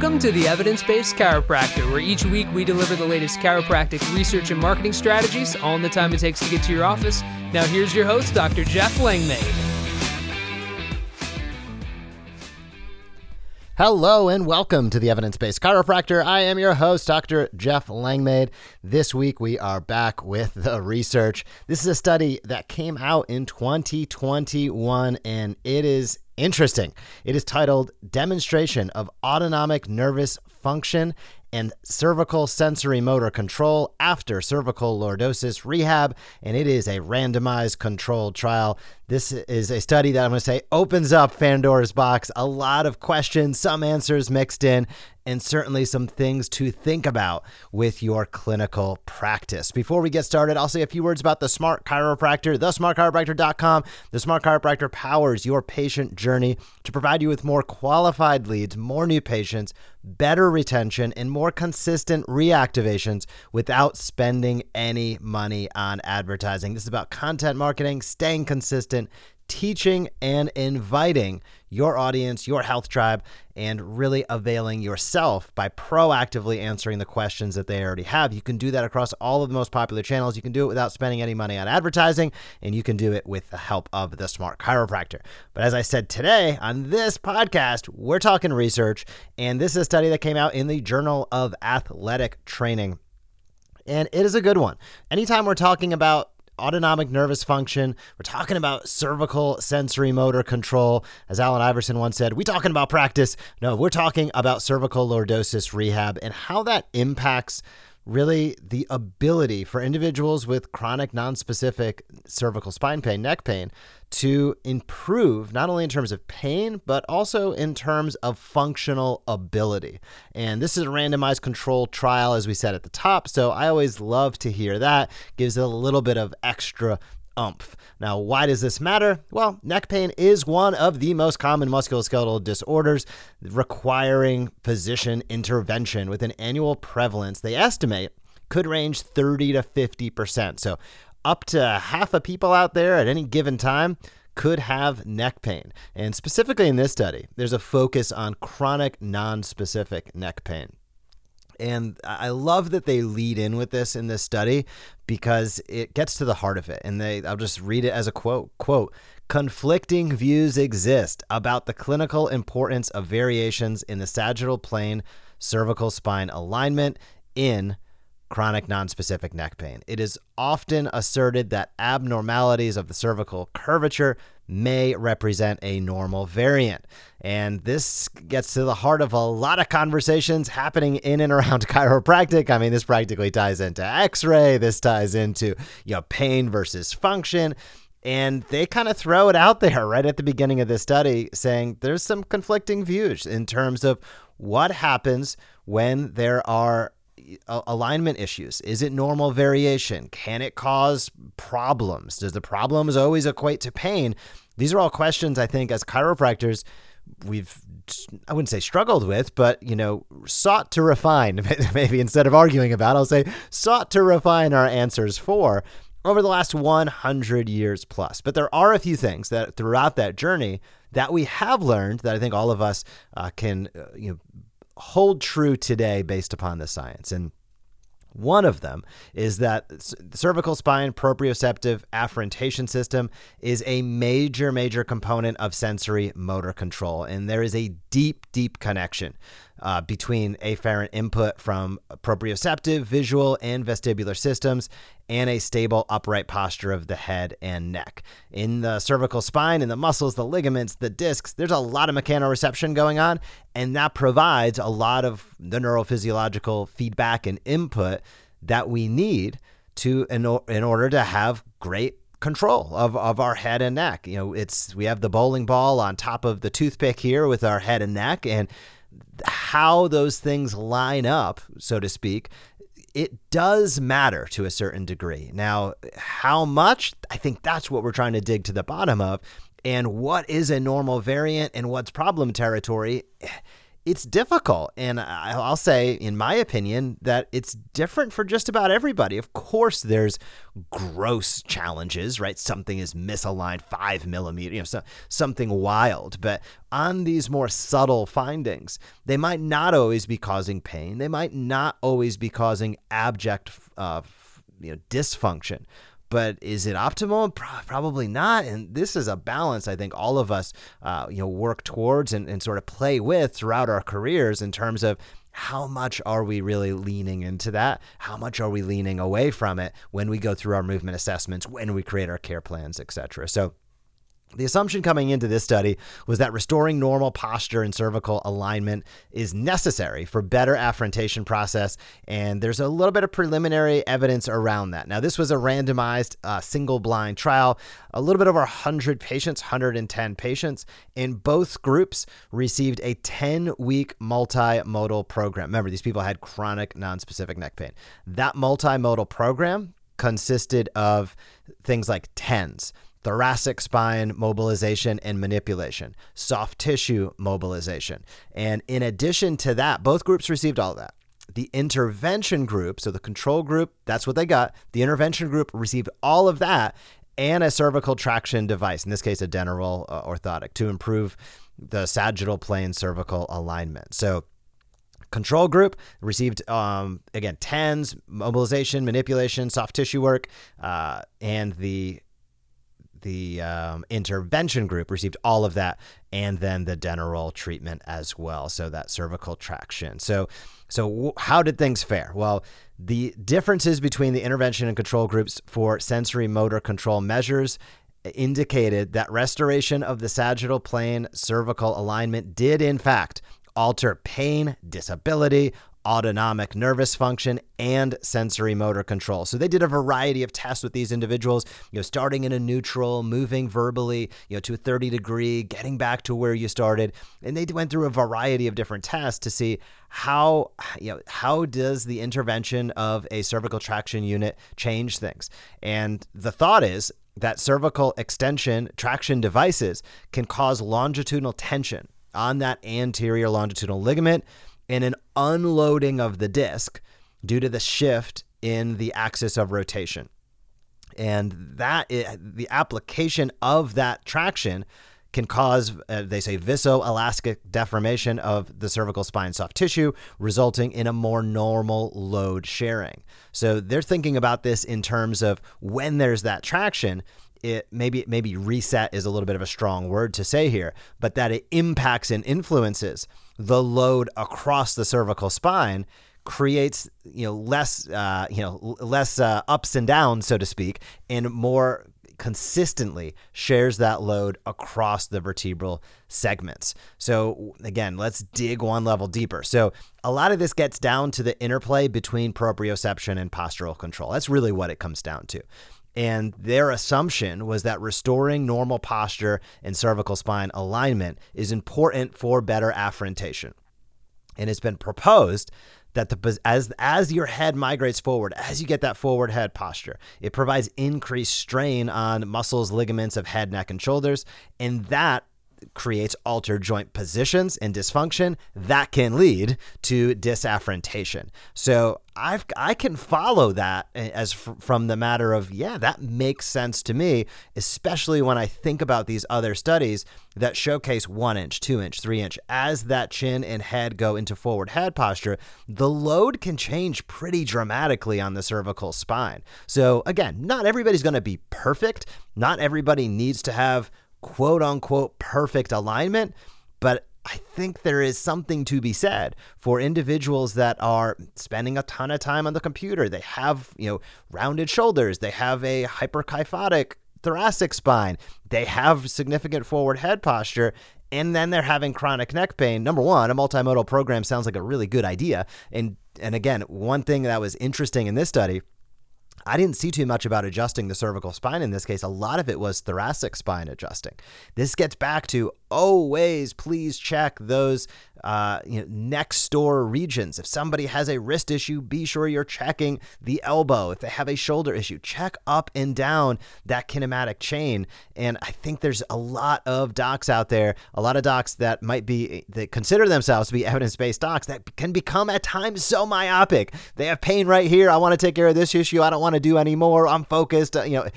Welcome to the Evidence Based Chiropractor, where each week we deliver the latest chiropractic research and marketing strategies, all in the time it takes to get to your office. Now, here's your host, Dr. Jeff Langmaid. Hello and welcome to the Evidence Based Chiropractor. I am your host, Dr. Jeff Langmaid. This week we are back with the research. This is a study that came out in 2021 and it is interesting. It is titled Demonstration of Autonomic Nervous Function and cervical sensory motor control after cervical lordosis rehab. And it is a randomized controlled trial. This is a study that I'm going to say opens up Pandora's box. A lot of questions, some answers mixed in, and certainly some things to think about with your clinical practice. Before we get started, I'll say a few words about the Smart Chiropractor, thesmartchiropractor.com. The Smart Chiropractor powers your patient journey to provide you with more qualified leads, more new patients, better retention, and more consistent reactivations without spending any money on advertising. This is about content marketing, staying consistent, teaching and inviting your audience, your health tribe, and really availing yourself by proactively answering the questions that they already have. You can do that across all of the most popular channels. You can do it without spending any money on advertising, and you can do it with the help of the smart chiropractor. But as I said today on this podcast, we're talking research, and this is a study that came out in the Journal of Athletic Training. And it is a good one. Anytime we're talking about autonomic nervous function. We're talking about cervical sensory motor control. As Allen Iverson once said, we talking about practice. No, we're talking about cervical lordosis rehab and how that impacts really the ability for individuals with chronic non-specific cervical spine pain, neck pain, to improve not only in terms of pain, but also in terms of functional ability. And this is a randomized control trial, as we said at the top. So I always love to hear that. Gives it a little bit of extra umph. Now, why does this matter? Well, neck pain is one of the most common musculoskeletal disorders requiring physician intervention with an annual prevalence they estimate could range 30 to 50%. So, up to half of people out there at any given time could have neck pain. And specifically in this study, there's a focus on chronic non specific neck pain. And I love that they lead in with this in this study because it gets to the heart of it. And they I'll just read it as a quote. Quote, conflicting views exist about the clinical importance of variations in the sagittal plane cervical spine alignment in chronic nonspecific neck pain. It is often asserted that abnormalities of the cervical curvature may represent a normal variant. And this gets to the heart of a lot of conversations happening in and around chiropractic. I mean, this practically ties into x-ray, this ties into, you know, pain versus function. And they kind of throw it out there right at the beginning of this study saying there's some conflicting views in terms of what happens when there are alignment issues? Is it normal variation? Can it cause problems? Does the problems always equate to pain? These are all questions I think as chiropractors we've I wouldn't say struggled with, but you know, sought to refine maybe instead of arguing about, I'll say sought to refine our answers for over the last 100 years plus. But there are a few things that throughout that journey that we have learned that I think all of us uh, can uh, you know hold true today based upon the science. And one of them is that cervical spine proprioceptive afferentation system is a major, major component of sensory motor control. And there is a deep, deep connection uh, between afferent input from proprioceptive, visual, and vestibular systems and a stable upright posture of the head and neck. In the cervical spine, in the muscles, the ligaments, the discs, there's a lot of mechanoreception going on, and that provides a lot of the neurophysiological feedback and input that we need to in, in order to have great control of, of our head and neck. You know, it's we have the bowling ball on top of the toothpick here with our head and neck and how those things line up, so to speak, it does matter to a certain degree. Now, how much? I think that's what we're trying to dig to the bottom of. And what is a normal variant and what's problem territory? It's difficult. And I'll say, in my opinion, that it's different for just about everybody. Of course, there's gross challenges, right? Something is misaligned five millimeter, you know, so, something wild. But on these more subtle findings, they might not always be causing pain. They might not always be causing abject, uh, you know, dysfunction but is it optimal? Probably not. And this is a balance I think all of us, uh, you know, work towards and, and sort of play with throughout our careers in terms of how much are we really leaning into that? How much are we leaning away from it when we go through our movement assessments, when we create our care plans, et cetera? So the assumption coming into this study was that restoring normal posture and cervical alignment is necessary for better afferentation process, and there's a little bit of preliminary evidence around that. Now, this was a randomized uh, single-blind trial, a little bit over 100 patients, 110 patients, in both groups received a 10-week multimodal program. Remember, these people had chronic non-specific neck pain. That multimodal program consisted of things like TENS thoracic spine mobilization and manipulation, soft tissue mobilization. And in addition to that, both groups received all of that. The intervention group, so the control group, that's what they got. The intervention group received all of that and a cervical traction device, in this case, a Denneroll uh, orthotic, to improve the sagittal plane cervical alignment. So control group received um, again TENS mobilization manipulation soft tissue work uh, and the the um, intervention group received all of that, and then the Denneroll treatment as well. So that cervical traction. So, so how did things fare? Well, the differences between the intervention and control groups for sensory motor control measures indicated that restoration of the sagittal plane cervical alignment did in fact alter pain, disability, autonomic nervous function and sensory motor control. So they did a variety of tests with these individuals, you know, starting in a neutral, moving verbally, you know, to a 30 degree, getting back to where you started. And they went through a variety of different tests to see how, you know, how does the intervention of a cervical traction unit change things? And the thought is that cervical extension traction devices can cause longitudinal tension on that anterior longitudinal ligament and an unloading of the disc due to the shift in the axis of rotation. And that the application of that traction can cause, uh, they say, viscoelastic deformation of the cervical spine soft tissue, resulting in a more normal load sharing. So they're thinking about this in terms of when there's that traction, it maybe maybe reset is a little bit of a strong word to say here, but that it impacts and influences the load across the cervical spine creates you know less uh, you know less uh, ups and downs so to speak and more consistently shares that load across the vertebral segments. So again, let's dig one level deeper. So a lot of this gets down to the interplay between proprioception and postural control. That's really what it comes down to. And their assumption was that restoring normal posture and cervical spine alignment is important for better afferentation. And it's been proposed that the as as your head migrates forward, as you get that forward head posture, it provides increased strain on muscles, ligaments of head, neck, and shoulders, and that creates altered joint positions and dysfunction that can lead to disafferentation. So I've I can follow that as f- from the matter of yeah that makes sense to me, especially when I think about these other studies that showcase one inch, two inch, three inch. As that chin and head go into forward head posture, the load can change pretty dramatically on the cervical spine. So again, not everybody's going to be perfect. Not everybody needs to have quote unquote perfect alignment, but I think there is something to be said for individuals that are spending a ton of time on the computer. They have, you know, rounded shoulders, they have a hyperkyphotic thoracic spine, they have significant forward head posture, and then they're having chronic neck pain. Number one, a multimodal program sounds like a really good idea. And and again, one thing that was interesting in this study I didn't see too much about adjusting the cervical spine in this case. A lot of it was thoracic spine adjusting. This gets back to always please check those uh, you know, next door regions. If somebody has a wrist issue, be sure you're checking the elbow. If they have a shoulder issue, check up and down that kinematic chain. And I think there's a lot of docs out there, a lot of docs that might be that consider themselves to be evidence-based docs that can become at times so myopic. They have pain right here. I want to take care of this issue. I don't want to do anymore. I'm focused. Uh, you know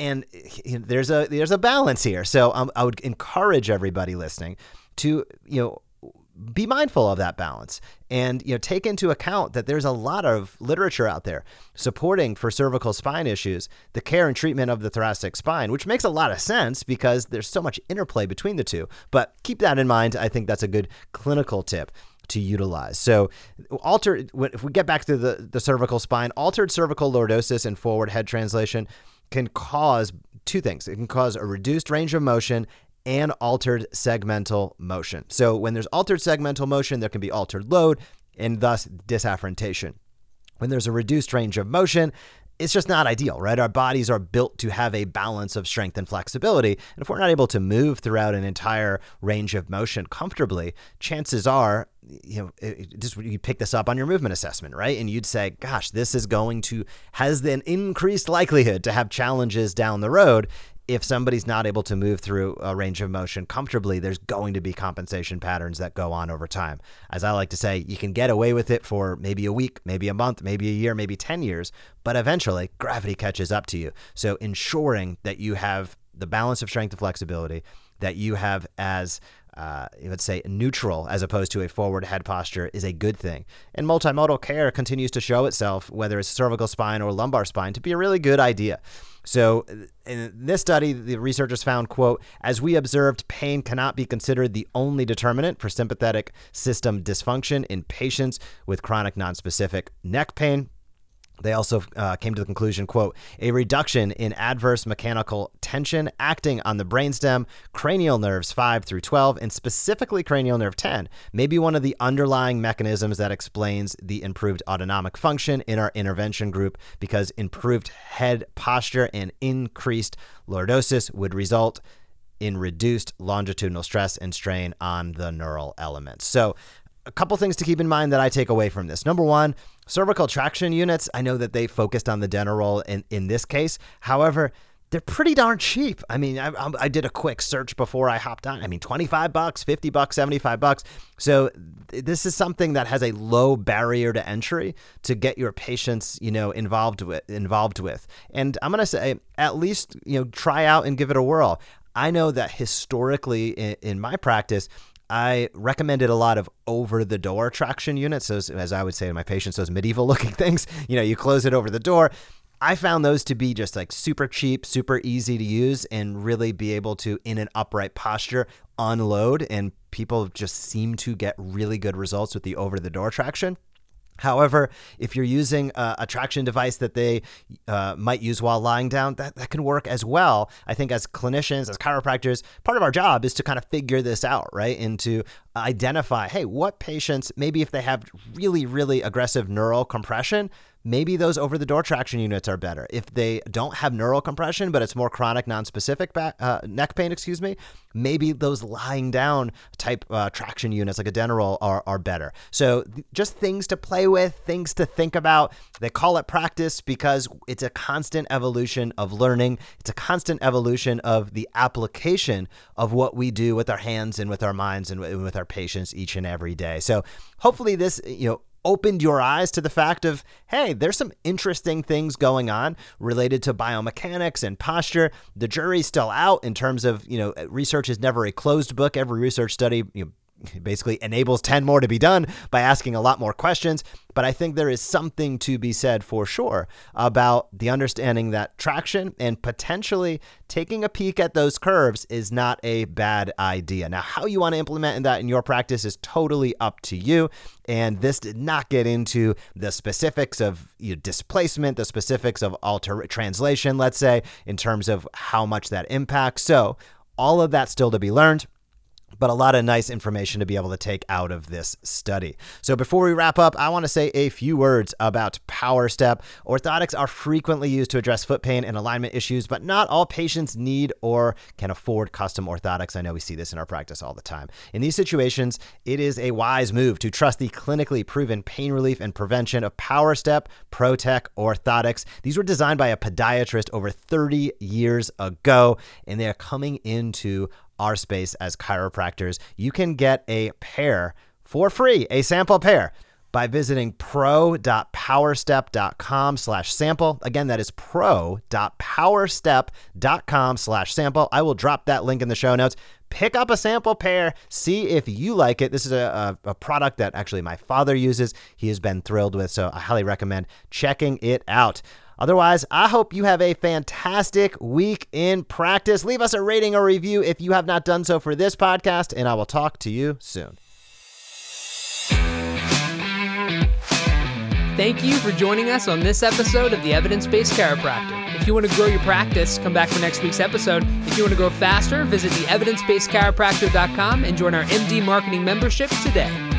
and there's a there's a balance here. So um, I would encourage everybody listening to you know be mindful of that balance and you know take into account that there's a lot of literature out there supporting for cervical spine issues the care and treatment of the thoracic spine which makes a lot of sense because there's so much interplay between the two but keep that in mind i think that's a good clinical tip to utilize. So, altered if we get back to the, the cervical spine, altered cervical lordosis and forward head translation can cause two things. It can cause a reduced range of motion and altered segmental motion. So when there's altered segmental motion, there can be altered load and thus disafferentation. When there's a reduced range of motion, it's just not ideal, right? Our bodies are built to have a balance of strength and flexibility. And if we're not able to move throughout an entire range of motion comfortably, chances are, you know, it, just you pick this up on your movement assessment, right? And you'd say, gosh, this is going to, has an increased likelihood to have challenges down the road if somebody's not able to move through a range of motion comfortably, there's going to be compensation patterns that go on over time. As I like to say, you can get away with it for maybe a week, maybe a month, maybe a year, maybe 10 years, but eventually gravity catches up to you. So ensuring that you have the balance of strength and flexibility, that you have as uh, let's say neutral as opposed to a forward head posture is a good thing. And multimodal care continues to show itself, whether it's cervical spine or lumbar spine, to be a really good idea. So in this study, the researchers found, quote, as we observed, pain cannot be considered the only determinant for sympathetic system dysfunction in patients with chronic nonspecific neck pain. They also uh, came to the conclusion, quote, a reduction in adverse mechanical tension acting on the brainstem, cranial nerves 5 through 12, and specifically cranial nerve 10 may be one of the underlying mechanisms that explains the improved autonomic function in our intervention group because improved head posture and increased lordosis would result in reduced longitudinal stress and strain on the neural elements. So, a couple things to keep in mind that I take away from this. Number one, cervical traction units. I know that they focused on the Denneroll in, in this case. However, they're pretty darn cheap. I mean, I, I, did a quick search before I hopped on. I mean, 25 bucks, 50 bucks, 75 bucks. So this is something that has a low barrier to entry to get your patients, you know, involved with involved with. And I'm going to say at least, you know, try out and give it a whirl. I know that historically in, in my practice, I recommended a lot of over the door traction units. Those, as I would say to my patients, those medieval looking things. You know, you close it over the door. I found those to be just like super cheap, super easy to use, and really be able to, in an upright posture, unload. And people just seem to get really good results with the over the door traction. However, if you're using a, traction device that they uh, might use while lying down, that, that can work as well. I think as clinicians, as chiropractors, part of our job is to kind of figure this out, right? And to identify, hey, what patients, maybe if they have really, really aggressive neural compression, maybe those over the door traction units are better. If they don't have neural compression, but it's more chronic, non-specific back, uh, neck pain, excuse me, maybe those lying down type uh, traction units like a Denneroll are, are better. So just things to play with, things to think about. They call it practice because it's a constant evolution of learning. It's a constant evolution of the application of what we do with our hands and with our minds and with our patients each and every day. So hopefully this, you know, opened your eyes to the fact of, hey, there's some interesting things going on related to biomechanics and posture. The jury's still out in terms of, you know, research is never a closed book. Every research study, you know, basically enables 10 more to be done by asking a lot more questions. But I think there is something to be said for sure about the understanding that traction and potentially taking a peek at those curves is not a bad idea. Now, how you want to implement that in your practice is totally up to you. And this did not get into the specifics of you know, displacement, the specifics of alter translation, let's say, in terms of how much that impacts. So, all of that still to be learned. But a lot of nice information to be able to take out of this study. So before we wrap up, I want to say a few words about PowerStep. Orthotics are frequently used to address foot pain and alignment issues, but not all patients need or can afford custom orthotics. I know we see this in our practice all the time. In these situations, it is a wise move to trust the clinically proven pain relief and prevention of PowerStep ProTech orthotics. These were designed by a podiatrist over 30 years ago, and they are coming into our space as chiropractors, you can get a pair for free, a sample pair by visiting pro.powerstep.com slash sample. Again, that is pro.powerstep.com slash sample. I will drop that link in the show notes. Pick up a sample pair, see if you like it. This is a, a, a, product that actually my father uses. He has been thrilled with, so I highly recommend checking it out. Otherwise, I hope you have a fantastic week in practice. Leave us a rating or review if you have not done so for this podcast, and I will talk to you soon. Thank you for joining us on this episode of the Evidence Based Chiropractor. If you want to grow your practice, come back for next week's episode. If you want to grow faster, visit the evidencebasedchiropractor.com and join our MD marketing membership today.